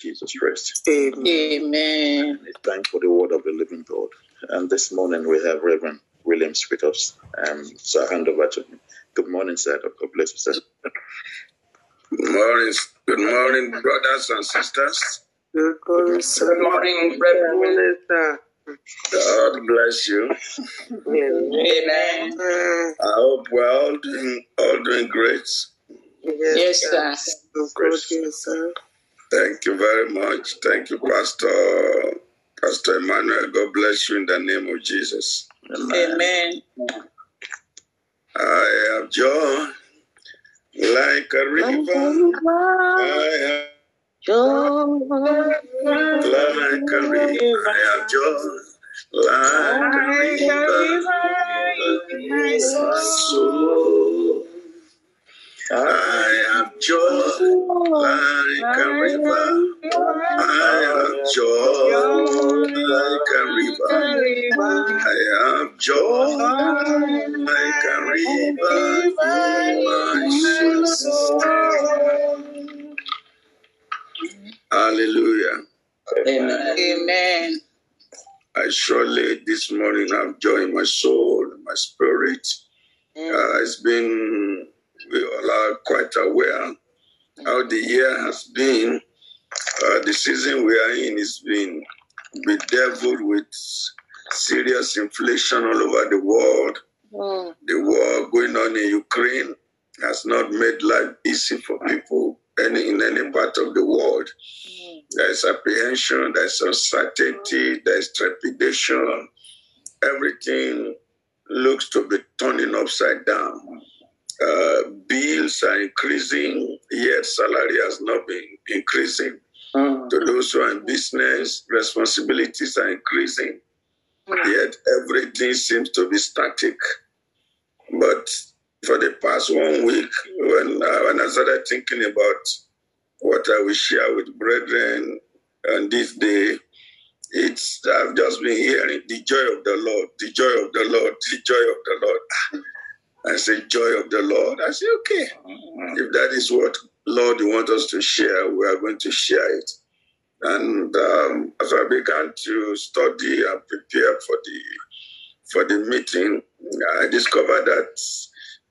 Jesus Christ. Amen. It's time for the word of the living God. And this morning we have Reverend Williams with us. Um, so I hand over to him. Good morning, sir. God bless you, sir. Good morning, good morning, brothers and sisters. Good morning, sir. Good morning, Reverend. Minister. God bless you. Amen. I hope we're all doing all doing great. Yes, sir. Of course, yes, sir. Thank you very much. Thank you, Pastor Pastor Emmanuel. God bless you in the name of Jesus. Amen. I have joy like a river. I have like a river. I have joy like a river my soul. I have joy like a river. I have joy like a river. I have joy like a river in my soul. Hallelujah. Amen. Amen. I surely this morning have joy in my soul, in my spirit. Uh, it's been, we all are quite aware how the year has been. Uh, the season we are in has been bedeviled with serious inflation all over the world. The war going on in Ukraine has not made life easy for people any, in any part of the world. There's apprehension, there's uncertainty, there's trepidation. Everything looks to be turning upside down. Uh, bills are increasing, yet salary has not been increasing. To those who are in business, responsibilities are increasing, yet everything seems to be static. But for the past one week, when, uh, when I started thinking about what I will share with brethren on this day, it's I've just been hearing the joy of the Lord, the joy of the Lord, the joy of the Lord. I said, joy of the Lord. I said, okay, if that is what Lord you want us to share, we are going to share it. And um, as I began to study and prepare for the for the meeting, I discovered that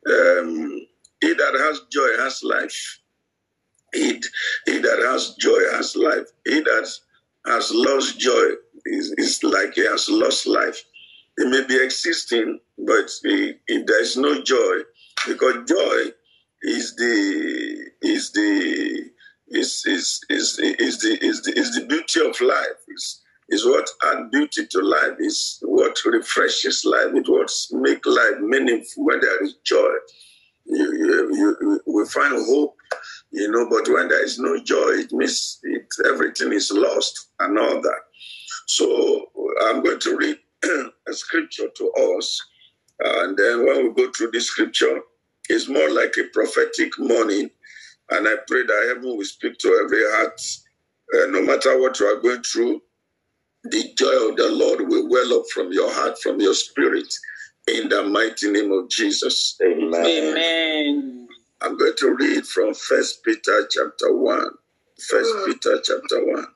um, he that has joy has life. He, he that has joy has life. He that has lost joy is, is like he has lost life. It may be existing, but if if there is no joy, because joy is the is the is is is is the is the is the beauty of life. Is is what adds beauty to life. Is what refreshes life. It what make life meaningful when there is joy. You, you, you, we find hope, you know, but when there is no joy, it means it, everything is lost and all that. So I'm going to read a scripture to us. And then when we go through this scripture, it's more like a prophetic morning. And I pray that heaven will speak to every heart, uh, no matter what you are going through. The joy of the Lord will well up from your heart, from your spirit, in the mighty name of Jesus. Amen. Amen. I'm going to read from First Peter chapter one. First Peter chapter one.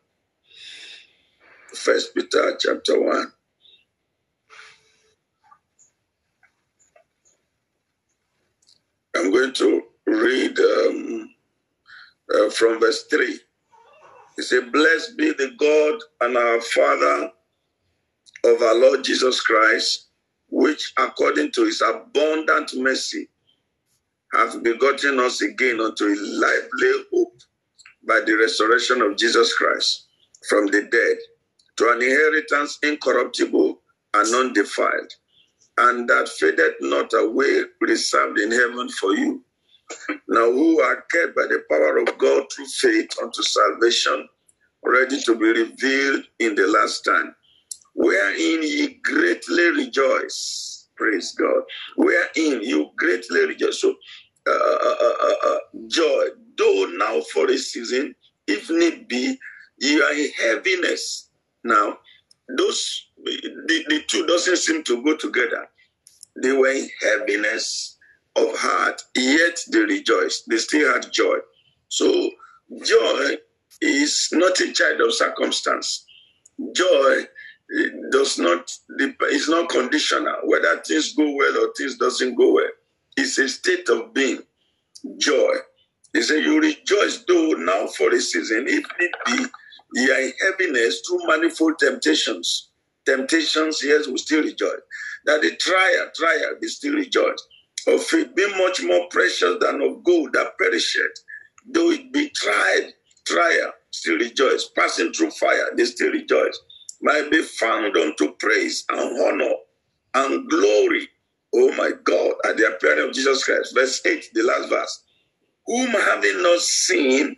First Peter chapter one. I'm going to read um, uh, from verse three. It says, "Blessed be the God and our Father of our Lord Jesus Christ, which according to His abundant mercy." hath begotten us again unto a lively hope by the resurrection of Jesus Christ from the dead, to an inheritance incorruptible and undefiled, and that fadeth not away, reserved in heaven for you. Now, who are kept by the power of God through faith unto salvation, ready to be revealed in the last time, wherein ye greatly rejoice. Praise God. Wherein you greatly rejoice. So, uh, uh, uh, uh, joy, though now for a season, if need be, you are in heaviness. Now, those the, the two doesn't seem to go together. They were in heaviness of heart, yet they rejoiced. They still had joy. So, joy is not a child of circumstance. Joy does not is not conditional whether things go well or things doesn't go well. It's a state of being. Joy. He said, You rejoice though now for a season, if it be ye are in heaviness through manifold temptations. Temptations, yes, we still rejoice. That the trial, trial, we still rejoice. Of it be much more precious than of gold that perisheth. Though it be tried, trial, still rejoice. Passing through fire, they still rejoice. Might be found unto praise and honor and glory. Oh my God, at the appearing of Jesus Christ. Verse 8, the last verse. Whom having not seen,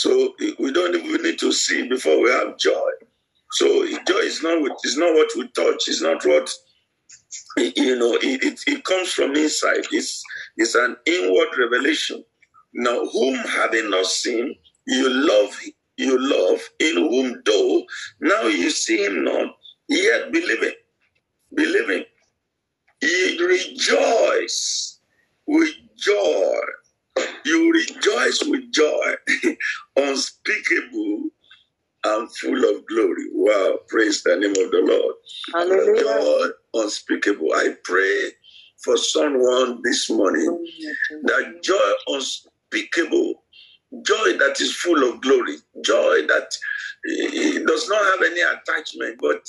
so we don't even need to see before we have joy. So joy is not is not what we touch. It's not what you know. It, it, it comes from inside. It's it's an inward revelation. Now, whom having not seen, you love you love in whom though now you see him not, yet believing, believing, you rejoice with joy. You rejoice with joy, unspeakable and full of glory. Wow, praise the name of the Lord. Hallelujah. Joy unspeakable. I pray for someone this morning that joy unspeakable, joy that is full of glory, joy that it does not have any attachment, but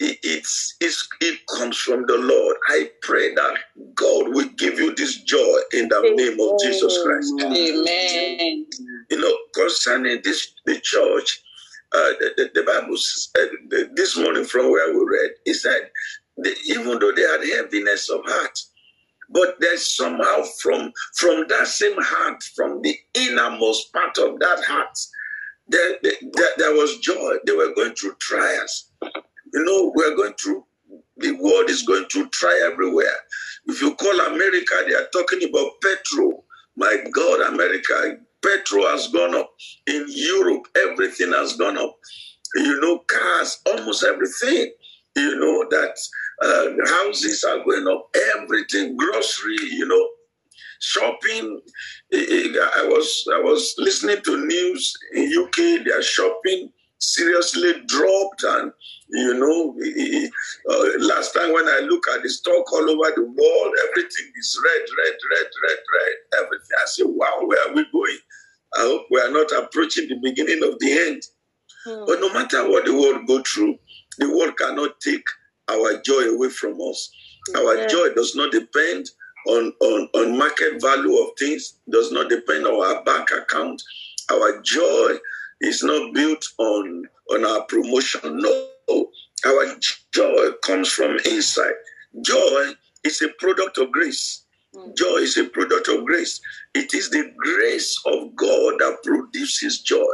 it, it's, it's, it comes from the Lord. I pray that God will give you this joy in the name of Jesus Christ. Amen. You know, concerning this the church, uh, the, the, the Bible said the, this morning from where we read, it said, they, even though they had heaviness of heart, but there's somehow from from that same heart, from the innermost part of that heart, there, there, there was joy. They were going through trials. You know, we're going through, the world is going through trial everywhere. If you call America, they are talking about petrol. My God, America, petrol has gone up. In Europe, everything has gone up. You know, cars, almost everything. You know, that uh, houses are going up, everything, grocery, you know, shopping. I was I was listening to news in UK. They are shopping seriously dropped, and you know, uh, last time when I look at the stock all over the world, everything is red, red, red, red, red. Everything. I say, wow, where are we going? I hope we are not approaching the beginning of the end. Hmm. But no matter what the world go through, the world cannot take our joy away from us. Our yeah. joy does not depend on, on, on market value of things, does not depend on our bank account. Our joy is not built on, on our promotion. No. Our joy comes from inside. Joy is a product of grace. Mm. Joy is a product of grace. It is the grace of God that produces joy.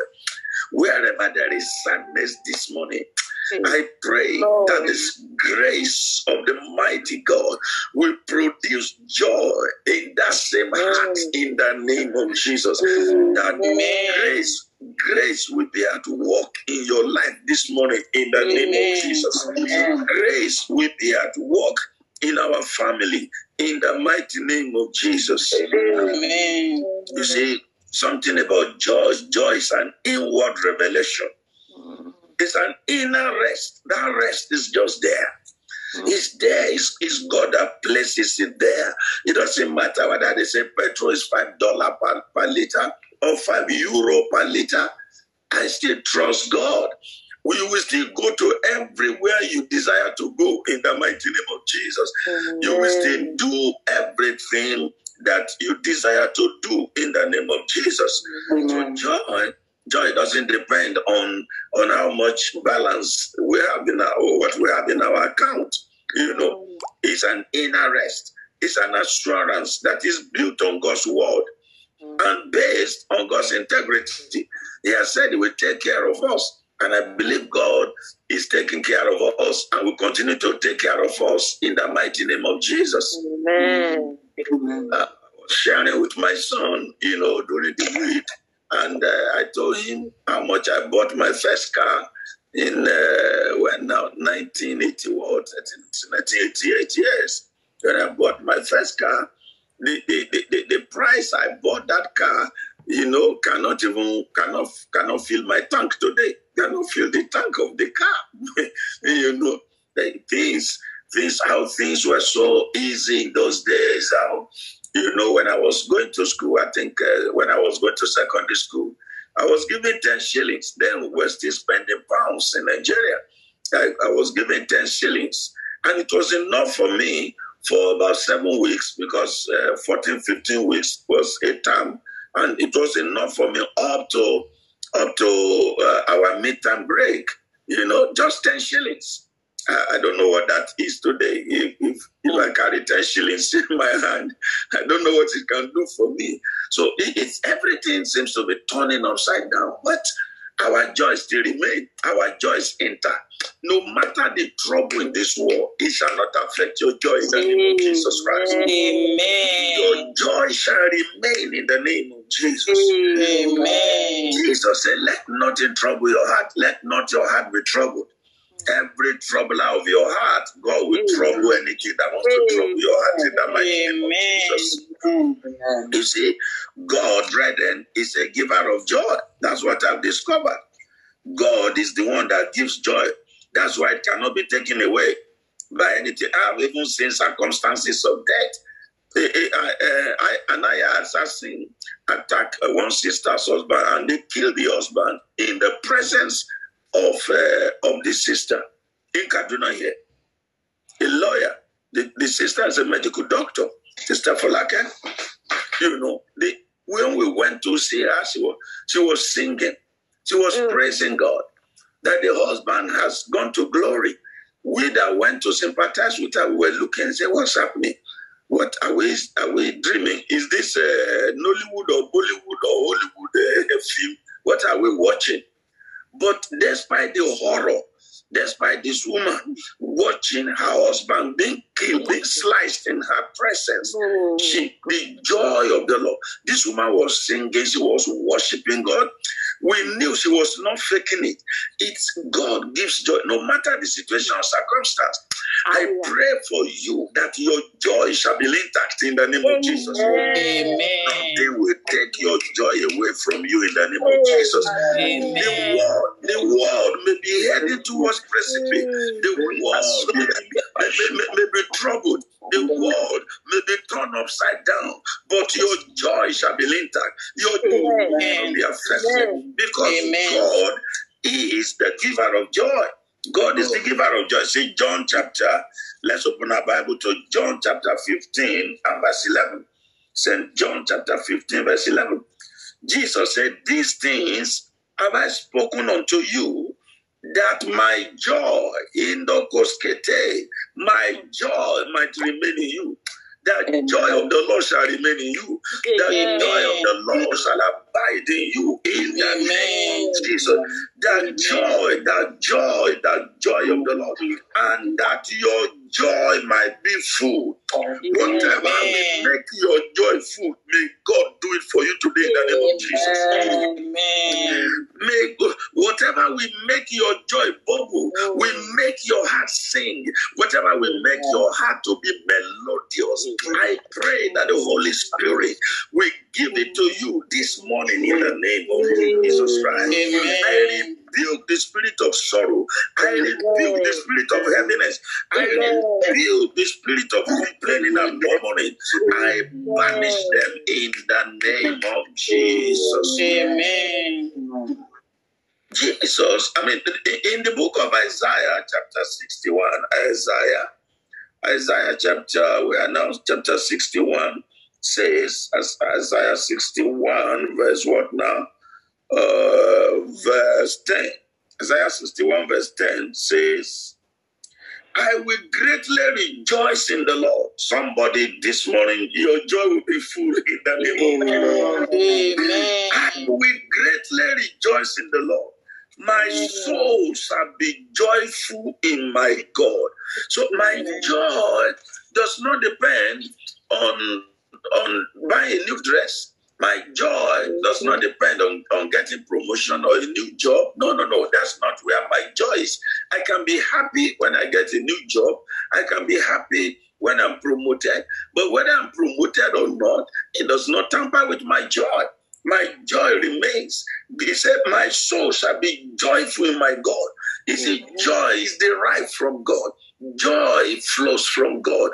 Wherever there is sadness this morning, hmm. I pray Lord. that this grace of the mighty God will produce joy in that same heart hmm. in the name of Jesus. Hmm. That grace grace will be at work in your life this morning in the Amen. name of Jesus. Amen. Grace will be at work in our family in the mighty name of Jesus. Amen. You see, something about joy. Joy is an inward revelation. It's an inner rest. That rest is just there. It's there. It's, it's God that places it there. It doesn't matter whether they say petrol is five dollar per, per liter or five euro per liter. I still trust God. We will still go to everywhere you desire to go in the mighty name of Jesus. Amen. You will still do everything that you desire to do in the name of Jesus. Amen. So joy, joy doesn't depend on on how much balance we have in our what we have in our account. You know, it's an inner rest. It's an assurance that is built on God's word and based on God's integrity. He has said He will take care of us. And I believe God is taking care of us and will continue to take care of us in the mighty name of Jesus. Amen. Uh, I was sharing with my son, you know, during the week, and uh, I told him how much I bought my first car in uh, when now 1980 what 1988 years when I bought my first car. The, the, the, the, price I bought that car you know, cannot even cannot cannot fill my tank today. Cannot fill the tank of the car. you know, things things how things were so easy in those days. How you know when I was going to school, I think uh, when I was going to secondary school, I was given ten shillings. Then we were still spending pounds in Nigeria. I, I was given ten shillings, and it was enough for me for about seven weeks because uh, 14, 15 weeks was a term and it was enough for me up to up to uh, our midterm break. You know, just ten shillings. I, don't know what that is today. If, if, if I carry ten shillings in my hand, I don't know what it can do for me. So it, it's everything seems to be turning upside down. But our joy still remain. Our joy is intact. No matter the trouble in this world, it shall not affect your joy in the name of Jesus Christ. Amen. Your joy shall remain in the name of Jesus. Amen. Jesus said, Let nothing trouble your heart. Let not your heart be troubled. Every trouble out of your heart, God will trouble anything that wants to trouble your heart in the mighty name of Jesus. Amen. You see, God, brethren, is a giver of joy. That's what I've discovered. God is the one that gives joy. That's why it cannot be taken away by anything. I've even seen circumstances of death. Eh, eh, I, I, I, Anaya assassin attacked one sister's husband and they killed the husband in the presence of uh, of the sister in Kaduna here. A lawyer. The, the sister is a medical doctor, Sister Falaka. You know, the, when we went to see her, she was, she was singing. She was Mm. praising God that the husband has gone to glory. We that went to sympathize with her, we were looking and say, what's happening? What are we are we dreaming? Is this uh, Nollywood or Bollywood or Hollywood uh, film? What are we watching? But despite the horror, despite this woman watching her husband being killed, being sliced in her presence, mm. she the joy of the Lord. This woman was singing, she was worshiping God. We knew she was not faking it. It's God gives joy, no matter the situation or circumstance. I pray for you that your joy shall be intact in the name of Jesus. Amen. Nothing will take your joy away from you in the name of Jesus. The world, the world may be heading towards precipice. The world may, may, may, may be troubled. The world may be turned upside down, but your joy shall be intact. Your joy will not be affected because Amen. God is the giver of joy. God is the giver of joy. See John chapter. Let's open our Bible to John chapter 15 and verse 11. St. John chapter 15, verse 11. Jesus said, These things have I spoken unto you, that my joy in the koskete, my joy might remain in you. That joy of the Lord shall remain in you. That Amen. joy of the Lord shall abide in you in the name of Jesus. That joy, that joy, that joy of the Lord. And that your joy might be full. Whatever will make your joy full, may God do it for you today in the name of Jesus. Amen. May God, whatever will make your joy bubble, will make your heart sing, whatever will make your heart to be melodious. I pray that the Holy Spirit will give it to you this morning in the name of Jesus Christ. I rebuke the spirit of sorrow. I rebuke the spirit of heaviness. I rebuke the spirit of complaining and murmuring. I banish them in the name of Jesus. Amen. Jesus, I mean, in- the book of Isaiah, chapter 61, Isaiah, Isaiah chapter, we now chapter 61, says, as Isaiah 61, verse what now? Uh, verse 10. Isaiah 61, verse 10 says, I will greatly rejoice in the Lord. Somebody this morning, your joy will be full in the name of Jesus. Amen. I will greatly rejoice in the Lord. My soul shall be joyful in my God. So my joy does not depend on on buying a new dress. My joy does not depend on, on getting promotion or a new job. No, no, no. That's not where my joy is. I can be happy when I get a new job. I can be happy when I'm promoted. But whether I'm promoted or not, it does not tamper with my joy. my joy remains. He said, My soul shall be joyful in my God. He said, Joy is derived from God. Joy flows from God.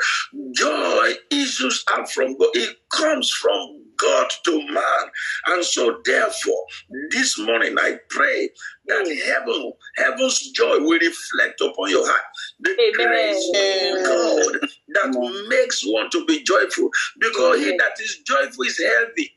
Joy issues out from God. It comes from God to man. And so, therefore, this morning I pray that heaven, heaven's joy will reflect upon your heart. The Amen. grace of God that makes one to be joyful. Because he that is joyful is healthy.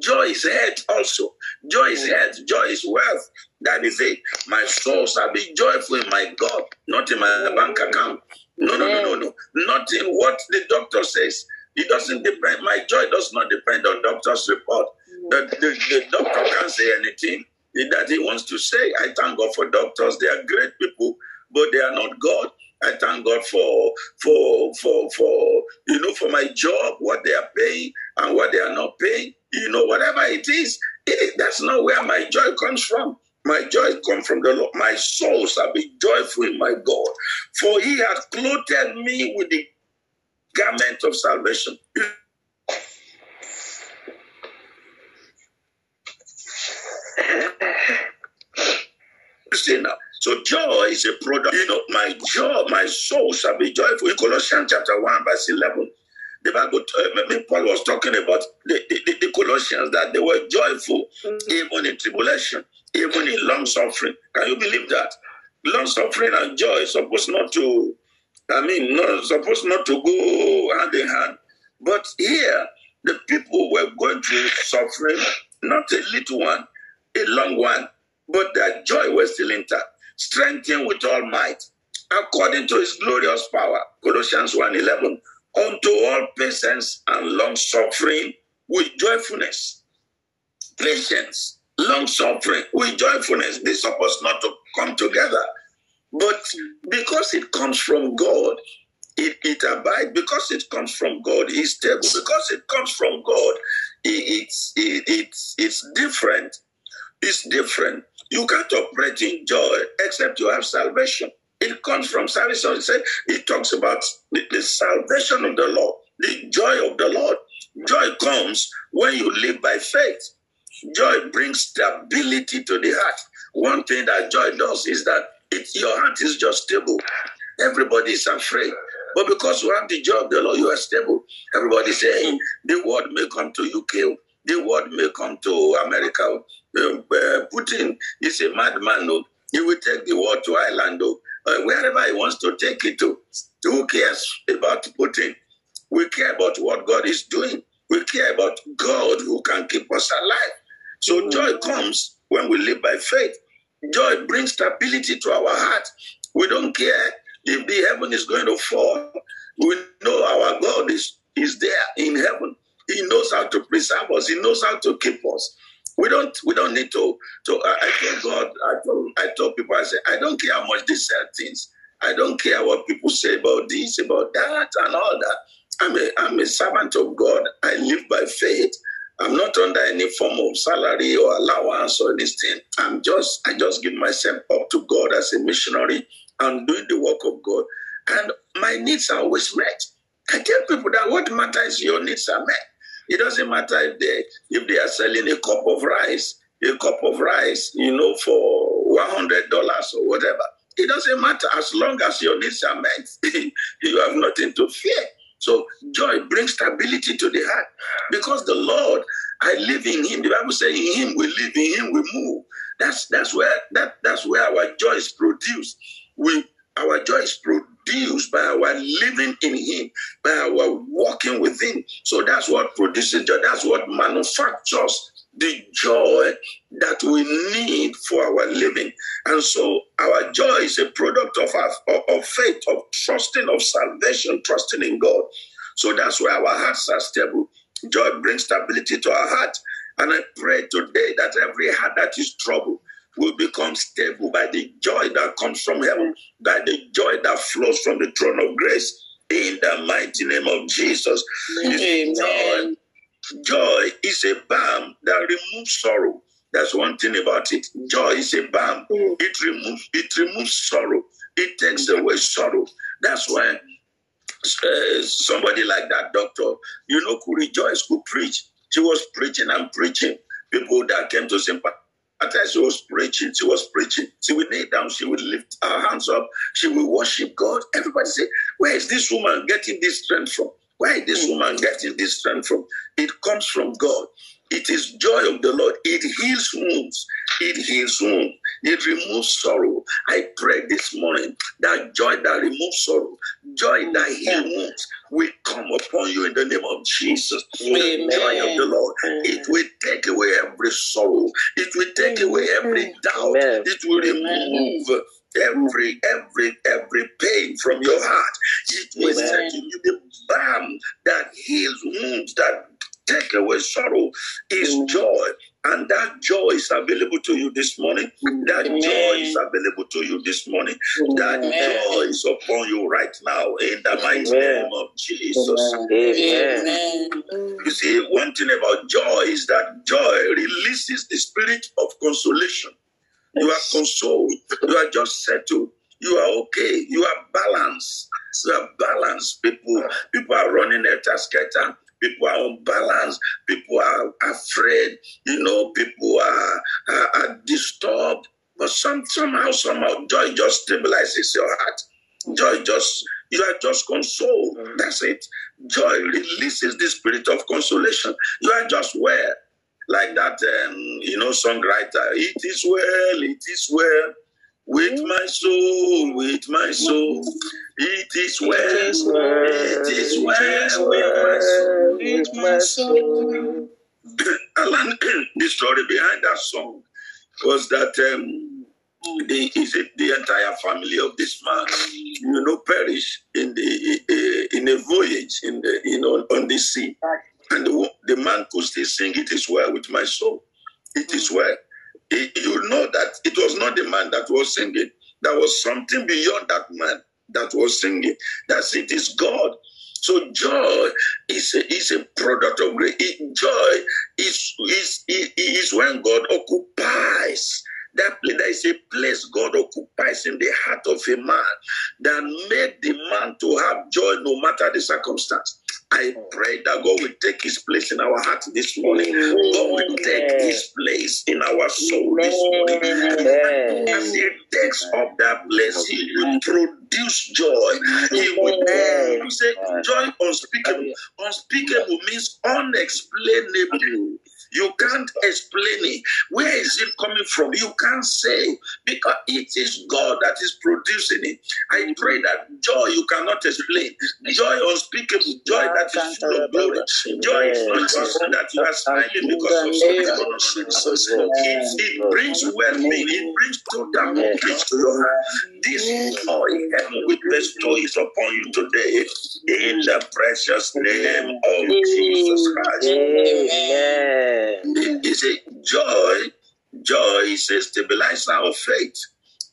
Joy is health also. Joy is health. Joy is wealth. That is it. My soul shall be joyful in my God, not in my bank account. No, no, no, no, no. Not in what the doctor says. It doesn't depend. My joy does not depend on doctor's report. The, the, the doctor can't say anything that he wants to say. I thank God for doctors. They are great people, but they are not God. I thank God for for for for you know for my job, what they are paying and what they are not paying. You know, whatever it is, it, that's not where my joy comes from. My joy comes from the Lord. My soul shall be joyful in my God, for He has clothed me with the garment of salvation. You see now. So joy is a product. You know, my joy, my soul shall be joyful. In Colossians chapter 1, verse 11, the Bible, uh, Paul was talking about the, the, the Colossians that they were joyful even in tribulation, even in long suffering. Can you believe that? Long suffering and joy is supposed not to, I mean, not supposed not to go hand in hand. But here, the people were going through suffering, not a little one, a long one, but their joy was still intact. Strengthened with all might, according to his glorious power. Colossians 1.11 Unto all patience and long suffering with joyfulness. Patience, long suffering with joyfulness. This supposed not to come together. But because it comes from God, it, it abides. Because it comes from God, it's stable. Because it comes from God, it, it's, it, it's, it's different. It's different. You can't operate in joy except you have salvation. It comes from salvation. It, said, it talks about the, the salvation of the Lord, the joy of the Lord. Joy comes when you live by faith. Joy brings stability to the heart. One thing that joy does is that it, your heart is just stable. Everybody is afraid. But because you have the job, the Lord, you are stable. Everybody saying the word may come to UK, the word may come to America. Uh, uh, Putin is a madman. No? He will take the word to Ireland, no? uh, wherever he wants to take it to. Who cares about Putin? We care about what God is doing. We care about God who can keep us alive. So joy comes when we live by faith. Joy brings stability to our heart. We don't care if the heaven is going to fall. We know our God is, is there in heaven. He knows how to preserve us. He knows how to keep us. We don't we don't need to to I, I told God, I told I told people, I said, I don't care how much they sell things. I don't care what people say about this, about that, and all that. I'm a I'm a servant of God. I live by faith. I'm not under any form of salary or allowance or anything. I'm just I just give myself up to God as a missionary. I'm doing the work of God. And my needs are always met. I tell people that what matters your needs are met. It doesn't matter if they if they are selling a cup of rice, a cup of rice, you know, for one hundred dollars or whatever. It doesn't matter as long as your needs are met. you have nothing to fear. So joy brings stability to the heart because the Lord, I live in Him. The Bible says, "In Him we live, in Him we move." That's that's where that that's where our joy is produced. We our joy is produced by our living in Him, by our walking with Him. So that's what produces joy. That's what manufactures the joy that we need for our living. And so our joy is a product of our of faith, of trusting, of salvation, trusting in God. So that's why our hearts are stable. Joy brings stability to our heart. And I pray today that every heart that is troubled will become stable by the joy that comes from heaven, by the joy that flows from the throne of grace. In the mighty name of Jesus. Amen. Joy, is a balm that removes sorrow. That's one thing about it. Joy is a balm. It removes it removes sorrow. It takes away sorrow. That's why uh, somebody like that doctor, you know, could rejoice, could preach. She was preaching and preaching, people that came to sympathize. As she was preaching, she was preaching. She would kneel down, she would lift her hands up, she would worship God. Everybody say, Where is this woman getting this strength from? Where is this woman getting this strength from? It comes from God. It is joy of the Lord. It heals wounds. It heals wounds. It removes sorrow. I pray this morning that joy that removes sorrow, joy that heals wounds, will come upon you in the name of Jesus. The joy of the Lord. It will take away every sorrow. It will take away every doubt. Amen. It will remove every every every pain from your heart. It will Amen. set you the balm that heals wounds, that take away sorrow is Amen. joy. And that joy is available to you this morning. That Amen. joy is available to you this morning. That joy is upon you right now in the mighty Amen. name of Jesus. Amen. Amen. You see, one thing about joy is that joy releases the spirit of consolation. You are consoled. You are just settled. You are okay. You are balanced. You are balanced. People, people are running a scatter. People are unbalanced. People are afraid. You know, people are, are, are disturbed. But some, somehow, somehow, joy just stabilizes your heart. Joy just, you are just consoled. Mm. That's it. Joy releases the spirit of consolation. You are just well. Like that, um, you know, songwriter. It is well, it is well with my soul, with my soul. It is well, It is well, it is well with my soul. With my soul. The story behind that song was that um, the is it the entire family of this man, you know, perished in the uh, in a voyage in the you know on the sea, and the, the man could still sing, "It is well with my soul, it is well." He- you know that it was not the man that was singing; there was something beyond that man that was singing. That's it is God. So joy is a, is a product of grace. Joy is, is, is when God occupies that place. There is a place God occupies in the heart of a man that made the man to have joy no matter the circumstance. I pray that God will take his place in our heart this morning. God will take his place in our soul this morning. Amen. As he takes up that place, he will produce joy. He will Amen. you say joy unspeakable. Unspeakable means unexplainable. You can't explain it. Where is it coming from? You can't say because it is God that is producing it. I pray that joy you cannot explain. Joy unspeakable. Joy that is full of glory. Joy is not just that you are smiling because of something. It, it brings well-being. It brings total complete to your heart. This joy heaven will bestow it upon you today in the precious name of Jesus Christ. Amen. You see, joy, joy is a stabilizer of faith.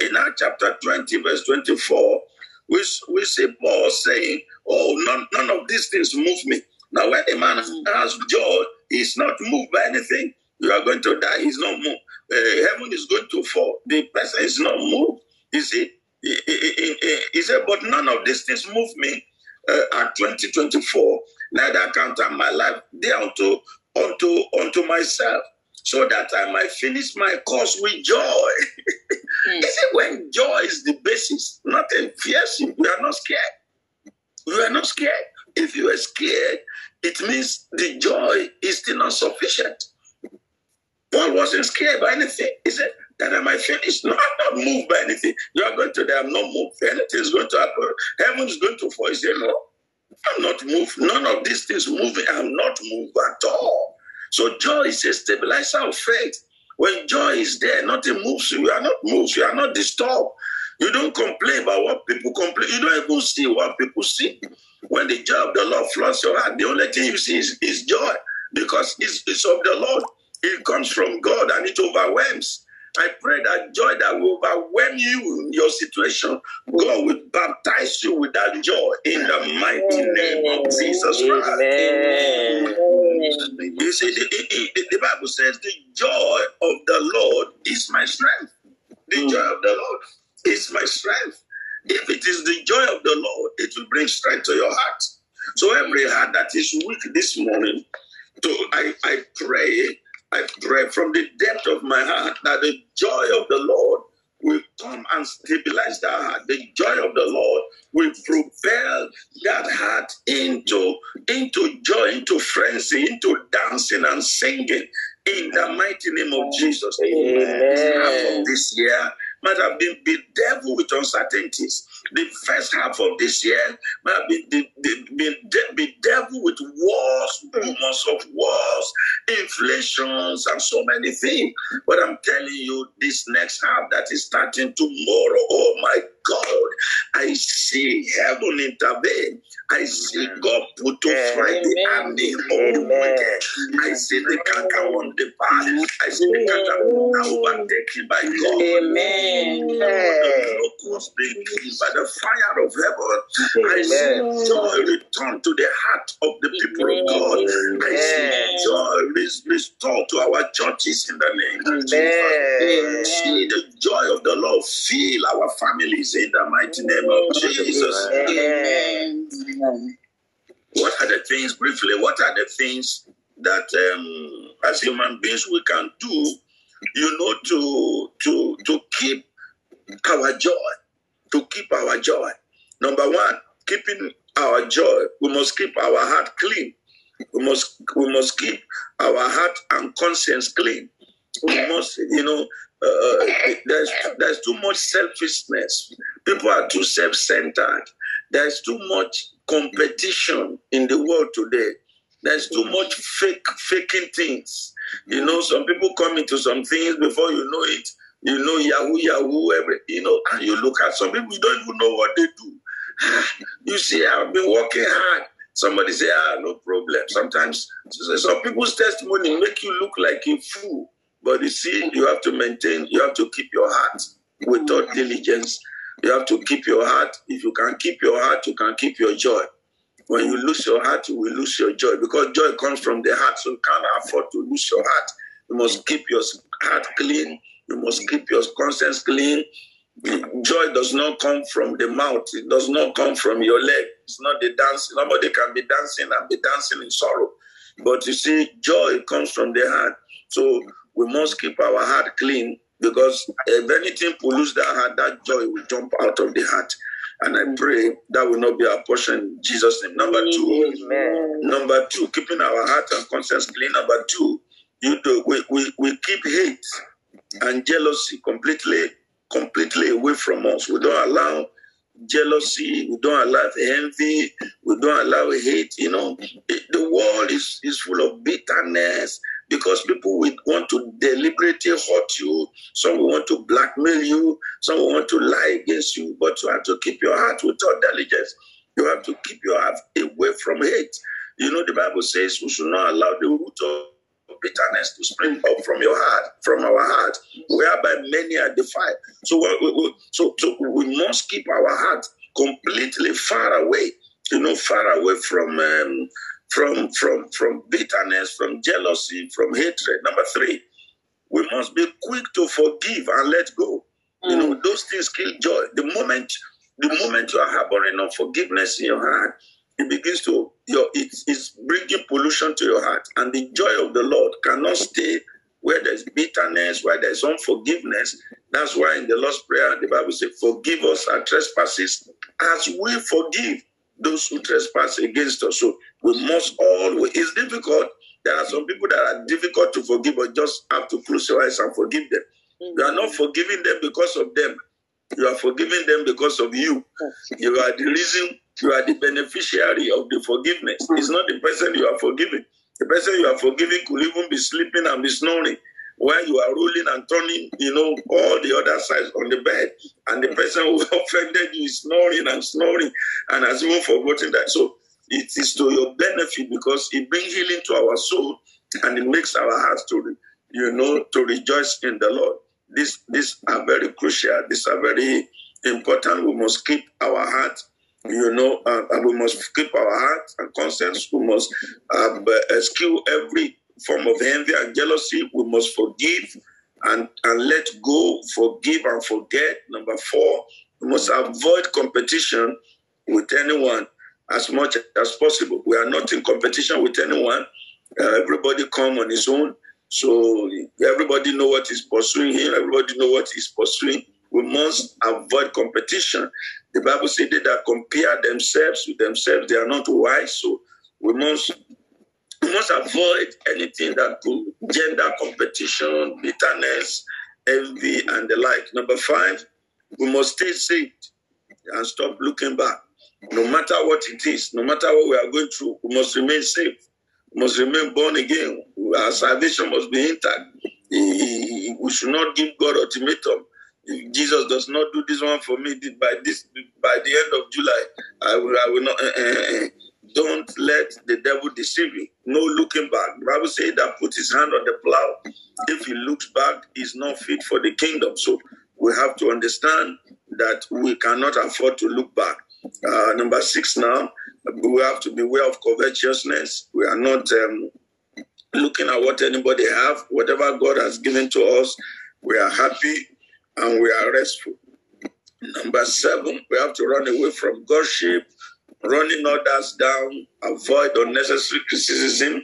In Acts chapter 20, verse 24, we, we see Paul saying, Oh, none, none of these things move me. Now, when a man has joy, he's not moved by anything. You are going to die, he's not moved. Uh, heaven is going to fall. The person is not moved. You see, he, he- he- he- said, But none of these things move me uh, at 2024. Neither count on my life thereunto unto, unto unto myself, so that I might finish my course with joy. He said, when joy is the basis, nothing fears you. You are not scared. You are not scared. If you are scared, it means the joy is still not sufficient. Paul wasn't scared by anything. He said, that I might finish. No, I'm not moved by anything. You are going to die. I'm not moved. Anything is going to happen. Heaven is going to fall. You said, no, I'm not moved. None of these things move me. I'm not moved at all. So joy is a stabilizer of faith. When joy is there, nothing moves you. You are not moved. You are not disturbed. You don't complain about what people complain. You don't even see what people see. When the joy of the Lord floods your heart, the only thing you see is, is joy because it's, it's of the Lord. It comes from God and it overwhelms. I pray that joy that will overwhelm you in your situation, God will baptize you with that joy in the mighty name of Jesus Christ. Amen. You see, the, the- the- the Bible says, The joy of the Lord is my strength. The hmm. joy of the Lord is my strength. If it is the joy of the Lord, it will bring strength to your heart. So every heart that is weak this morning, to I, I pray, I pray from the depth of my heart that the joy of the Lord will come and stabilize that heart. The joy of the Lord will propel that heart into, into joy, into frenzy, into dancing and singing in the mighty name of Jesus. Amen. Half of this year might have been bedeviled with uncertainties. The first half of this year might been, be- be- be- bedeviled with wars, hmm. rumors of wars, inflations, and so many things. But I'm telling you, this next half that is starting tomorrow, oh my God, I see heaven intervene. I see God put to fight the army Amen. wicked. I see the canker on the path. I see the canker overtaken by God. Amen. The locusts being killed by the fire of heaven. I see joy return to the heart of the people of God. I see joy restored to our churches in the name of Jesus. I see the joy of the Lord fill our families in the mighty name of Jesus. Amen. Amen. What are the things, briefly, what are the things that um, as human beings we can do, you know, to to to keep our joy, to keep our joy. Number one, keeping our joy, we must keep our heart clean. We must we must keep our heart and conscience clean. We must, you know, uh, there's there's too much selfishness. People are too self-centered. There's too much competition in the world today. There's too much fake faking things. You know, some people come into some things before you know it. You know, Yahoo, Yahoo, every you know, and you look at some people, you don't even know what they do. You see, I've been working hard. Somebody say, ah, no problem. Sometimes some people's testimony make you look like a fool. But you see, you have to maintain, you have to keep your heart with all mm. diligence. You have to keep your heart. If you can keep your heart, you can keep your joy. When you lose your heart, you will lose your joy because joy comes from the heart. So you can't afford to lose your heart. You must keep your heart clean. You must keep your conscience clean. Joy does not come from the mouth. It does not come from your leg. It's not the dance. Nobody can be dancing and be dancing in sorrow. But you see, joy comes from the heart. So we must keep our heart clean because if anything pollutes that heart, that joy will jump out of the heart. And I mm. pray that will not be our portion in Jesus' name. Number two, Amen. number two, keeping our heart and conscience clean. Number two, you do we, we, we keep hate and jealousy completely, completely away from us. We don't allow jealousy, we don't allow envy, we don't allow hate. You know, the world is, is full of bitterness because people will want to deliberately hurt you, some will want to blackmail you, some will want to lie against you, but you have to keep your heart with all diligence. You have to keep your heart away from hate. You know, the Bible says we should not allow the root of bitterness to spring up from your heart, from our heart, whereby many are defiled. So, we, we- so, so we must keep our heart completely far away. You know, far away from um, from from from bitterness, from jealousy, from hatred. Number three, we must be quick to forgive and let go. You know, mm. those things kill joy. The moment the moment you are harboring unforgiveness in your heart, it begins to your it is bringing pollution to your heart, and the joy of the Lord cannot stay where there's bitterness, where there's unforgiveness. That's why in the Lord's Prayer, the Bible says, Forgive us our trespasses as we forgive those who trespass against us. So we must always, it's difficult. There are some people that are difficult to forgive, but just have to close your eyes and forgive them. You are not mm-hmm. forgiving them because of them. You are forgiving them because of you. You are the reason, you are the beneficiary of the forgiveness. It's not the person you are forgiving. The person you are forgiving could even be sleeping and be snoring while you are rolling and turning, you know, all the other sides on the bed. And the person who offended you is snoring and snoring and has even forgotten that. So it is to your benefit because it brings healing to our soul and it makes our hearts to, you know, to rejoice in the Lord. These, these are very crucial. These are very important. We must keep our heart you know, uh, and we must keep our heart and conscience. We must uh, eschew every form of envy and jealousy. We must forgive and, and let go, forgive and forget. Number four, we must avoid competition with anyone as much as possible. We are not in competition with anyone. Uh, everybody come on his own. So everybody know what is pursuing him. Everybody know what he's pursuing. We must avoid competition. The Bible they that compare themselves with themselves, they are not wise. So we must must avoid anything that could gender competition, bitterness, envy, and the like. Number five, we must stay saved and stop looking back. No matter what it is, no matter what we are going through, we must remain safe. We must remain born again. Our salvation must be intact. We should not give God ultimatum. If Jesus does not do this one for me by this by the end of July, I will, I will not. Uh, uh, don't let the devil deceive you. No looking back. Bible says that put his hand on the plow. If he looks back, he's not fit for the kingdom. So we have to understand that we cannot afford to look back. Uh, number six now, we have to beware of covetousness. We are not um, looking at what anybody have. Whatever God has given to us, we are happy and we are restful. Number seven, we have to run away from gossip, running others down, avoid unnecessary criticism.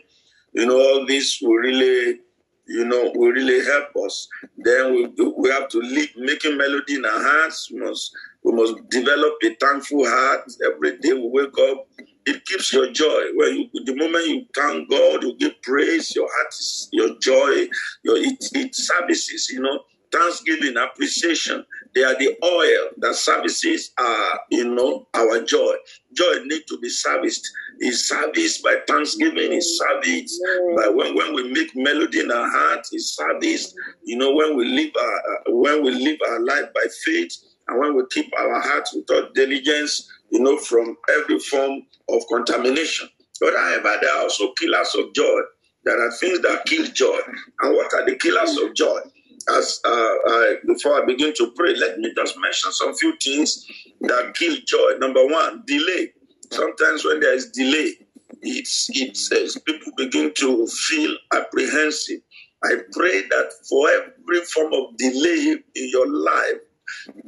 You know, all this will really, you know, will really help us. Then we we have to live making melody in our hearts. We must we must develop a thankful heart every day. We wake up. It keeps your joy. When you, the moment you thank God, you give praise. Your heart is your joy. Your it, it services. You know, thanksgiving, appreciation. They are the oil that services are, you know, our joy. Joy need to be serviced. Is serviced by thanksgiving. Is serviced by when, when we make melody in our heart. Is serviced, you know, when we live our when we live our life by faith, and when we keep our hearts without diligence, you know, from every form of contamination. But however, there are also killers of joy. There are things that kill joy. And what are the killers of joy? As uh, I, before I begin to pray, let me just mention some few things that kill joy. Number one, delay. Sometimes when there is delay, it's it says people begin to feel apprehensive. I pray that for every form of delay in your life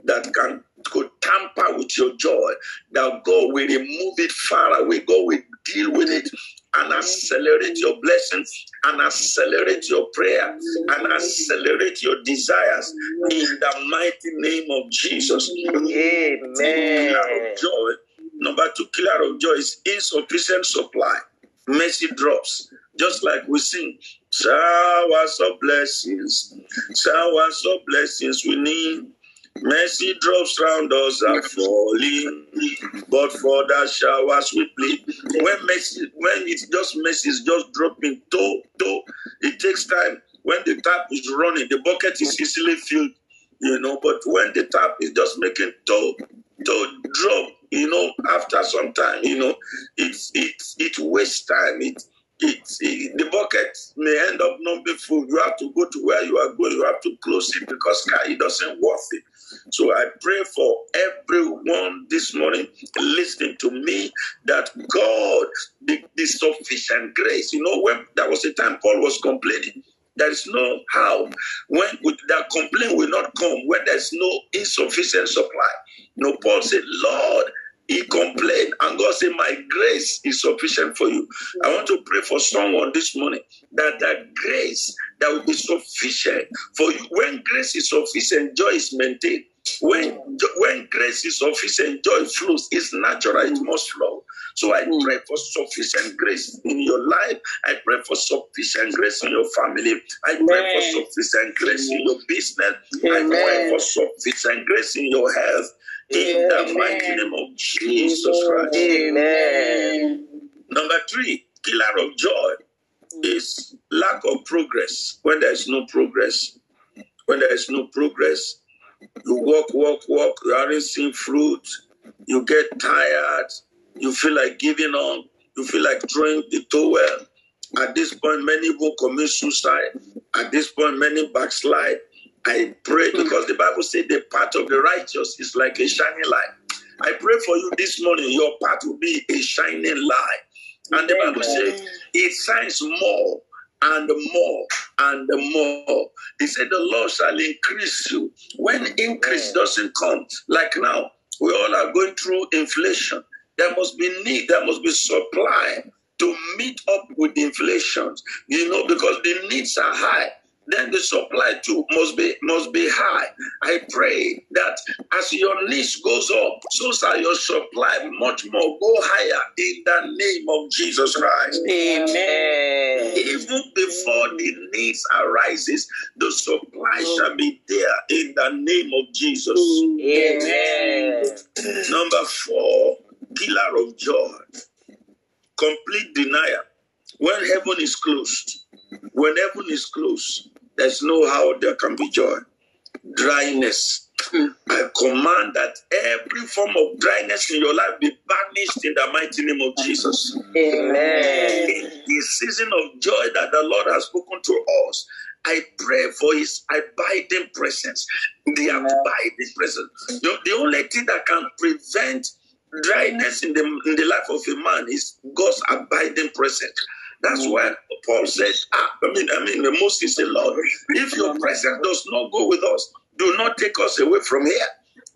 that can could tamper with your joy, that God will remove it far away. God will deal with it and accelerate your blessings and accelerate your prayer and accelerate your desires in the mighty name of Jesus. Amen. Joy. Number two killer of joy is insufficient supply. Mercy drops. Just like we sing, showers of blessings, showers of blessings we need. Mercy drops round us are falling, but for that shower we plead. When mercy, when it's just mercy is just dropping, to to, it takes time. When the tap is running, the bucket is easily filled, you know. But when the tap is just making to to drop, you know, after some time, you know, it's it's it wastes time. It it, it, the bucket may end up not being full. You have to go to where you are going. You have to close it because it doesn't worth it. So I pray for everyone this morning listening to me that God, the, the sufficient grace. You know, when there was a time Paul was complaining. There is no how. When that complaint will not come when there's no insufficient supply. You know, Paul said, Lord, he complained, and God said, My grace is sufficient for you. I want to pray for someone this morning that that grace that will be sufficient for you. When grace is sufficient, joy is maintained. When when grace is sufficient, joy flows. It's natural, it must flow. So I pray for sufficient grace in your life. I pray for sufficient grace in your family. I pray Amen. for sufficient grace in your business. I pray for sufficient grace in your health. In the mighty name of Jesus Christ. Amen. Number three, killer of joy is lack of progress. When there is no progress, when there is no progress, you walk, walk, walk, you aren't seeing fruit, you get tired, you feel like giving up, you feel like throwing the towel. At this point, many will commit suicide. At this point, many backslide. I pray because the Bible says the path of the righteous is like a shining light. I pray for you this morning, your path will be a shining light. And the Bible says it shines more and more and more. He said, The Lord shall increase you. When increase doesn't come, like now, we all are going through inflation. There must be need, there must be supply. to meet up with inflation, you know, because the needs are high then the supply too must be must be high. I pray that as your needs goes up, so shall your supply much more go higher in the name of Jesus Christ. Amen. Even before the needs arises, the supply shall be there in the name of Jesus. Amen. Number four, pillar of joy, complete denial. When heaven is closed, when heaven is closed, there's no how there can be joy. Dryness. Hmm. I command that every form of dryness in your life be banished in the mighty name of Jesus. Amen. In the season of joy that the Lord has spoken to us, I pray for His abiding presence. The abiding presence. The, the only thing that can prevent dryness in the in the life of a man is God's abiding presence. That's why Paul said, ah, I mean, I mean, the Moses said, Lord, if your presence does not go with us, do not take us away from here.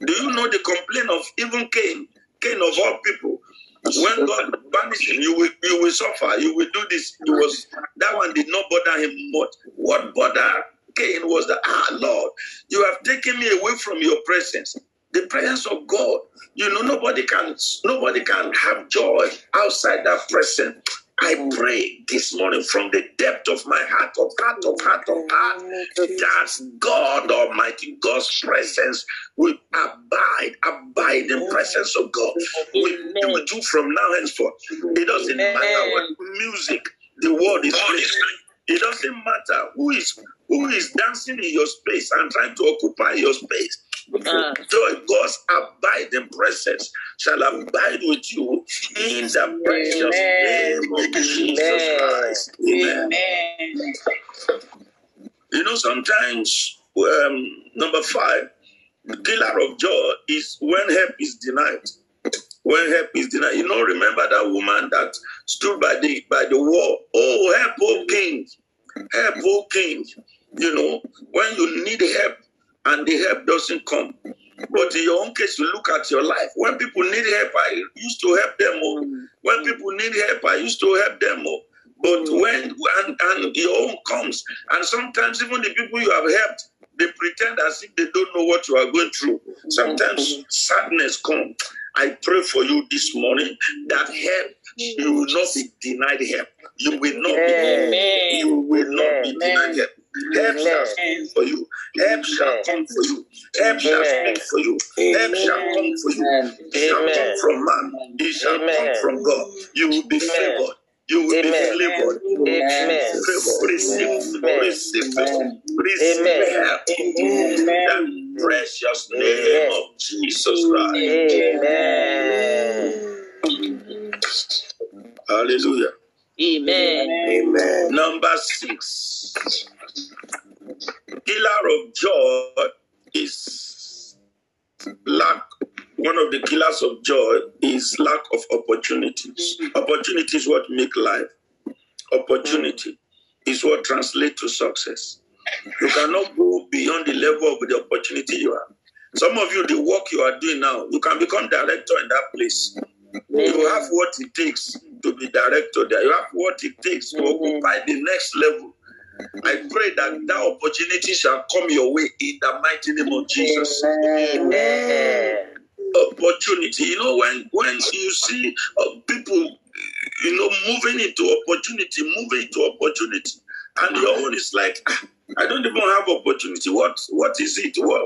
Do you know the complaint of even Cain, Cain of all people? When God banished him, you will you will suffer, you will do this. It was that one did not bother him much. What bothered Cain was that ah Lord, you have taken me away from your presence. The presence of God. You know, nobody can nobody can have joy outside that presence. I pray this morning from the depth of my heart, of heart, of heart, of heart, that God Almighty, God's presence will abide, abide in presence of God. We will do from now henceforth. It doesn't matter what music the world is playing. It doesn't matter who is who is dancing in your space and trying to occupy your space. Joy, God's abiding presence shall abide with you in the precious name of Jesus Christ. Amen. Amen. You know, sometimes um, number five, the killer of joy is when help is denied. When help is denied, you know, remember that woman that stood by the by the wall. Oh, help, oh king, help, oh king. You know, when you need help and the help doesn't come. But in your own case, you look at your life. When people need help, I used to help them. Oh. When people need help, I used to help them. Oh. But mm. when and, and your own comes, and sometimes even the people you have helped, they pretend as if they don't know what you are going through. Mm. Sometimes sadness comes. I pray for you this morning that help you will not be mm. denied help. You will not be you will not be denied help. Help shall speak for you. Help shall come for you. Help shall Amen. speak for you. Help shall come for you. It shall come from man. It shall come from God. You will be favored. You will be Amen. favored. Amen. Favor. Receive, Amen. receive, receive Amen. help. In the precious name of Jesus Christ. Amen. Hallelujah. Amen. Amen. Number six, killer of joy is lack. One of the killers of joy is lack of opportunities. Opportunity is what make life. Opportunity is what translates to success. You cannot go beyond the level of the opportunity you have. Some of you, the work you are doing now, you can become director in that place. You have what it takes to be director there. You have what it takes to occupy the next level. I pray that that opportunity shall come your way in the mighty name of Jesus. Amen. Opportunity. You know, when when you see uh, people, you know, moving into opportunity, moving into opportunity, and your own is like, "Ah, I don't even have opportunity. What what is it? What,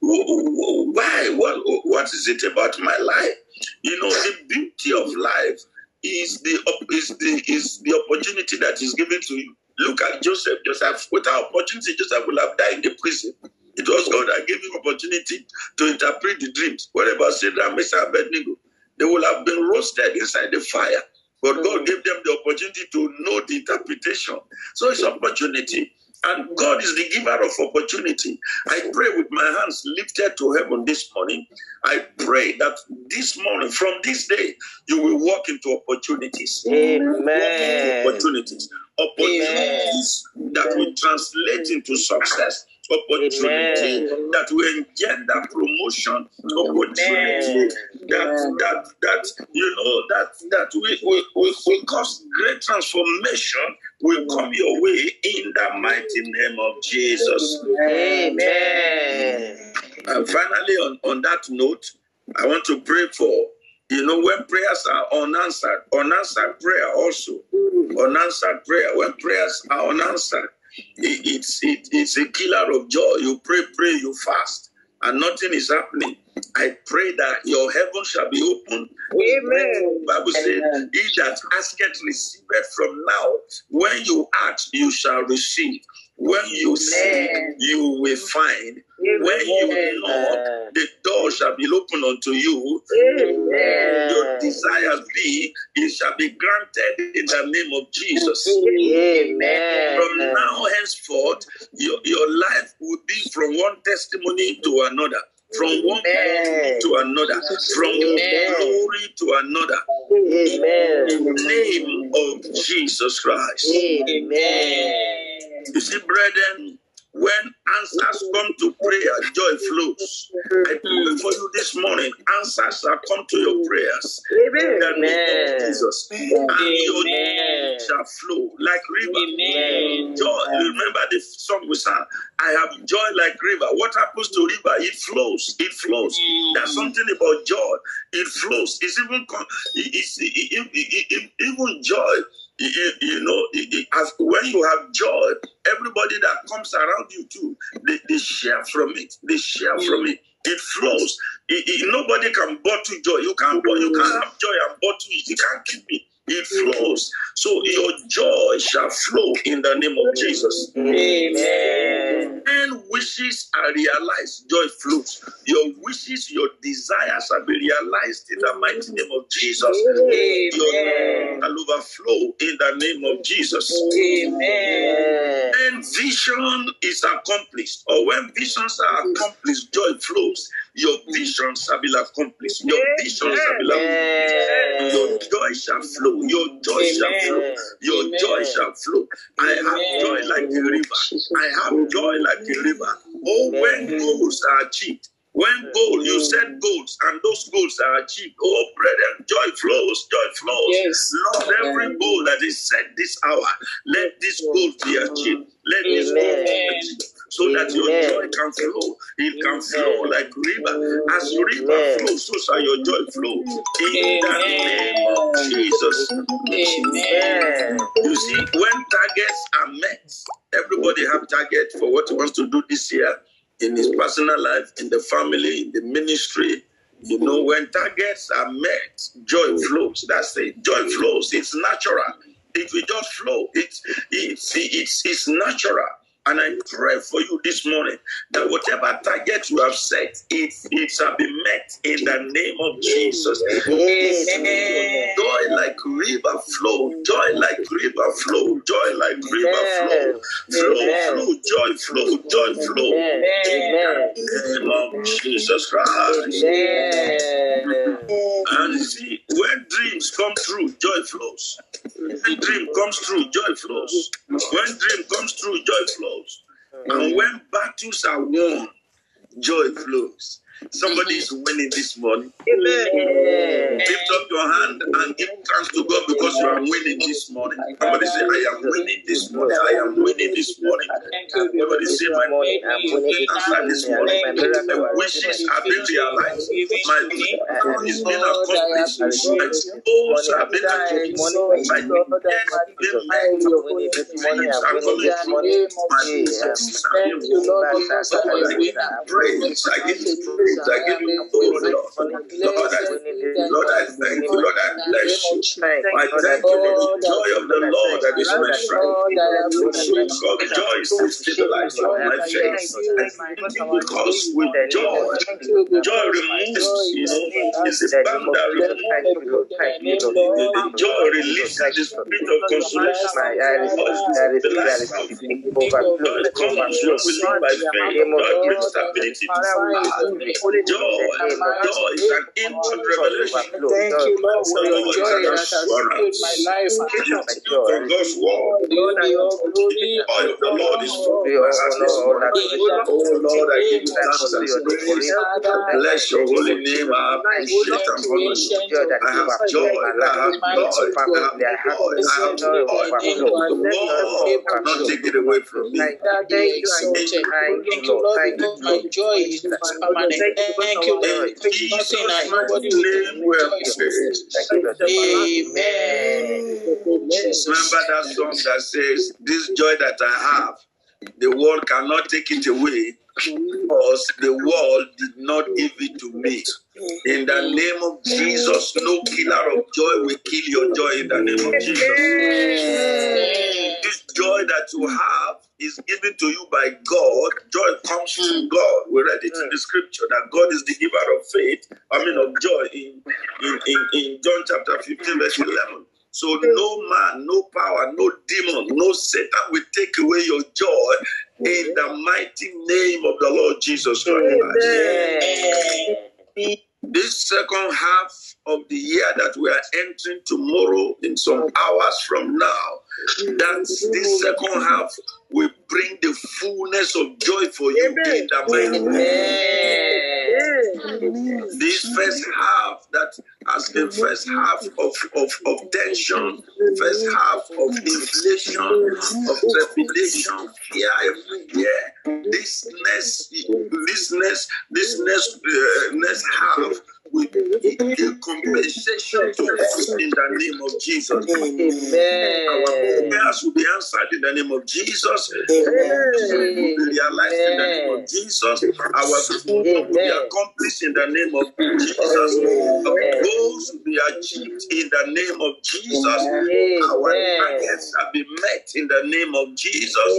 why? What what is it about my life? You know, the beauty of life is the is the is the opportunity that is given to you. Look at Joseph. Joseph, without opportunity, Joseph will have died in the prison. It was God that gave him opportunity to interpret the dreams. What about Shadrach, Meshach, Abednego? They would have been roasted inside the fire. But God gave them the opportunity to know the interpretation. So it's opportunity. And God is the giver of opportunity. I pray with my hands lifted to heaven this morning. I pray that this morning, from this day, you will walk into opportunities. Walk into Amen. opportunities. Opportunities that will translate into success. Opportunity that will engender promotion opportunity that that that you know that that we will will will cause great transformation will come your way in the mighty name of Jesus. Amen. And finally, on, on that note, I want to pray for, you know, when prayers are unanswered, unanswered prayer also, mm. unanswered prayer, when prayers are unanswered, it, it's, it, it's a killer of joy. You pray, pray, you fast, and nothing is happening. I pray that your heaven shall be open. Amen. Bible says, He that asketh receiveth from now. When you ask, you shall receive. When you seek, you will find. When you knock, the door shall be opened unto you. Your desires be, it shall be granted in the name of Jesus. Amen. From now henceforth, your, your life will be from one testimony to another, from one Amen. to another, from Amen. glory to another. Amen. In the name of Jesus Christ. Amen. You see, brethren, when answers come to prayer, joy flows. I pray for you this morning. Answers shall come to your prayers. In the name of Jesus. And your Amen. shall flow like river. Amen. Joy. Remember the song we sang? I have joy like river. What happens to river? It flows. It flows. There's something about joy. It flows. It's even it's, it, it, even joy. You, know, it- it- as when you have joy, everybody that comes around you too, they, they share from it. They share from it. It flows. It- it- nobody can bottle joy. You can't. You can't mm. have joy and bottle it. You can't keep it. It flows. So your joy shall flow in the name of Jesus. Amen. When wishes are realized, joy flows. Your wishes, your desires be realized in the mighty name of Jesus. Your shall overflow in the name of Jesus. Amen. When vision is accomplished, or when visions are accomplished, joy flows. Your visions shall be accomplished. Your visions shall be accomplished. Your joy shall flow. Your joy shall flow. Your joy shall flow. I have joy like a river. I have joy like a river. Oh, when goals are achieved, when goal, you set goals and those goals are achieved. Oh, brethren, joy flows, joy flows. Yes. Lord, every goal that is set this hour, let this goal be achieved. Let this goal be achieved. So that your joy can flow. It can Amen. flow like river. As river Amen. flows, so shall your joy flow. In the name of Jesus. Amen. You see, when targets are met, everybody have target for what he wants to do this year in his personal life, in the family, in the ministry. You know, when targets are met, joy flows. That's it. Joy flows. It's natural. It will just flow. It's it's it's, it's natural. And I pray for you this morning that whatever target you have set, it, it shall be met in the name of Jesus. Amen. Joy like river flow, joy like river flow, joy like river flow, flow, flow, joy flow, joy flow. Amen. In the name of Jesus Christ. And see, when dreams come true, joy flows. When dream comes true, joy flows. When dream comes true, joy flows. And when battles are won, joy flows. Somebody is winning this morning. Amen. Lift up your hand and give thanks to God because you are winning this morning. Somebody say, I am winning this morning. I am winning this morning. Somebody say, my answer this morning. My wishes are being realized. My vision is being accomplished. My goals are being achieved. My needs are being met. Dreams are coming true. My businesses are being run. Somebody give praise. I give praise. I give you glory, Lord. Lord, I Lord, I thank you. Lord, I bless you. I thank you for the joy of the Lord that is my strength. God, joy is stabilized on my face. Because with joy, joy removes, you know, is the balm that removes. The joy releases the spirit of consolation. The last of joy comes we live by faith. Joy brings stability to our heart. Joy, joy, is an inward revelation. Thank you, Lord, for your Lord, joy it's that an has filled my life. It's due to God's word. Lord, I your glory. The oil of the Lord is full. We also know Oh Lord, I give you thanks and praise. Bless your holy name. I appreciate and honor you. joy I have have joy. I have joy. I have Family, I have joy. I have joy joy. overflow. Lord, not take it away from me. Thank that you, be thank you, exalted. thank Thank you, you, Lord, thank my joy is permanent. Thank you, Lord, In because Jesus' nothing and mighty nobody will name we have rejoice. prayed. Thank you, Lord. Amen. Remember that song that says, This joy that I have, the world cannot take it away because the world did not give it to me. In the name of Jesus, no killer of joy will kill your joy in the name of Jesus. This joy that you have is given to you by God. Joy comes from hmm. God. We read it in hmm. the scripture that God is the giver of faith, I mean of joy in, in, in, in John chapter 15, verse 11. So no man, no power, no demon, no Satan will take away your joy in the hmm. mighty name of the Lord Jesus Christ. This second half of the year that we are entering tomorrow in some hours from now, that this second half will bring the fullness of joy for you in the Amen. this first half that has been first half of, of, of tension, first half of inflation, of trepidation, fear every year. This next, this next, this next, uh, next half will be a compensation to us in the name of Jesus. Amen. Our Amen. prayers will be answered in the name of Jesus. will be realized in the name of Jesus. Our vision will be accomplished in the name of Jesus. Our goals will be achieved in the name of Jesus. Our targets shall be met in the name of Jesus.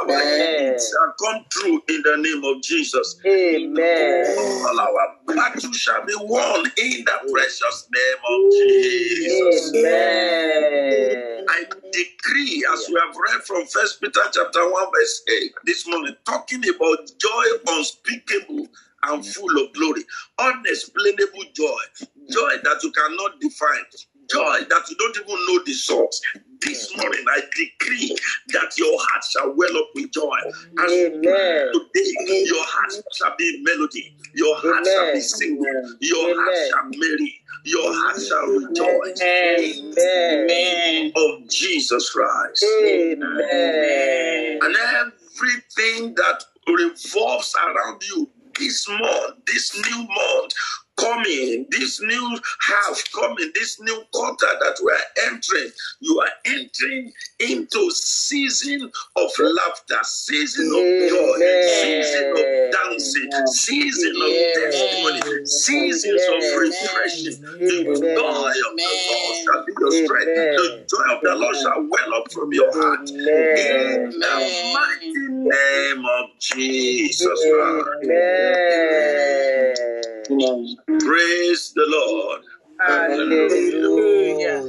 Our needs shall come true in the name of Jesus. Amen. All our battles shall be won in the precious name of Jesus. Amen. I decree, as we have read from First Peter chapter one verse eight this morning, talking about joy unspeakable and mm. full of glory, unexplainable joy, joy mm. that you cannot define, joy that you don't even know the source. This morning, I decree that your heart shall well up with joy. As Amen. today, your heart shall be melody, your heart shall be singing, your heart Amen. shall marry, your heart shall rejoice. Amen. Of Jesus Christ. Amen. And everything that revolves around you this month, this new month, coming, this new half coming, this new quarter that we are entering, you are entering into season of laughter, season of joy, season of dancing, season of testimony, seasons of refreshing. The joy of the Lord shall be your strength. The joy of the Lord shall well up from your heart. In the mighty name of Jesus Christ. Praise the Lord. Hallelujah.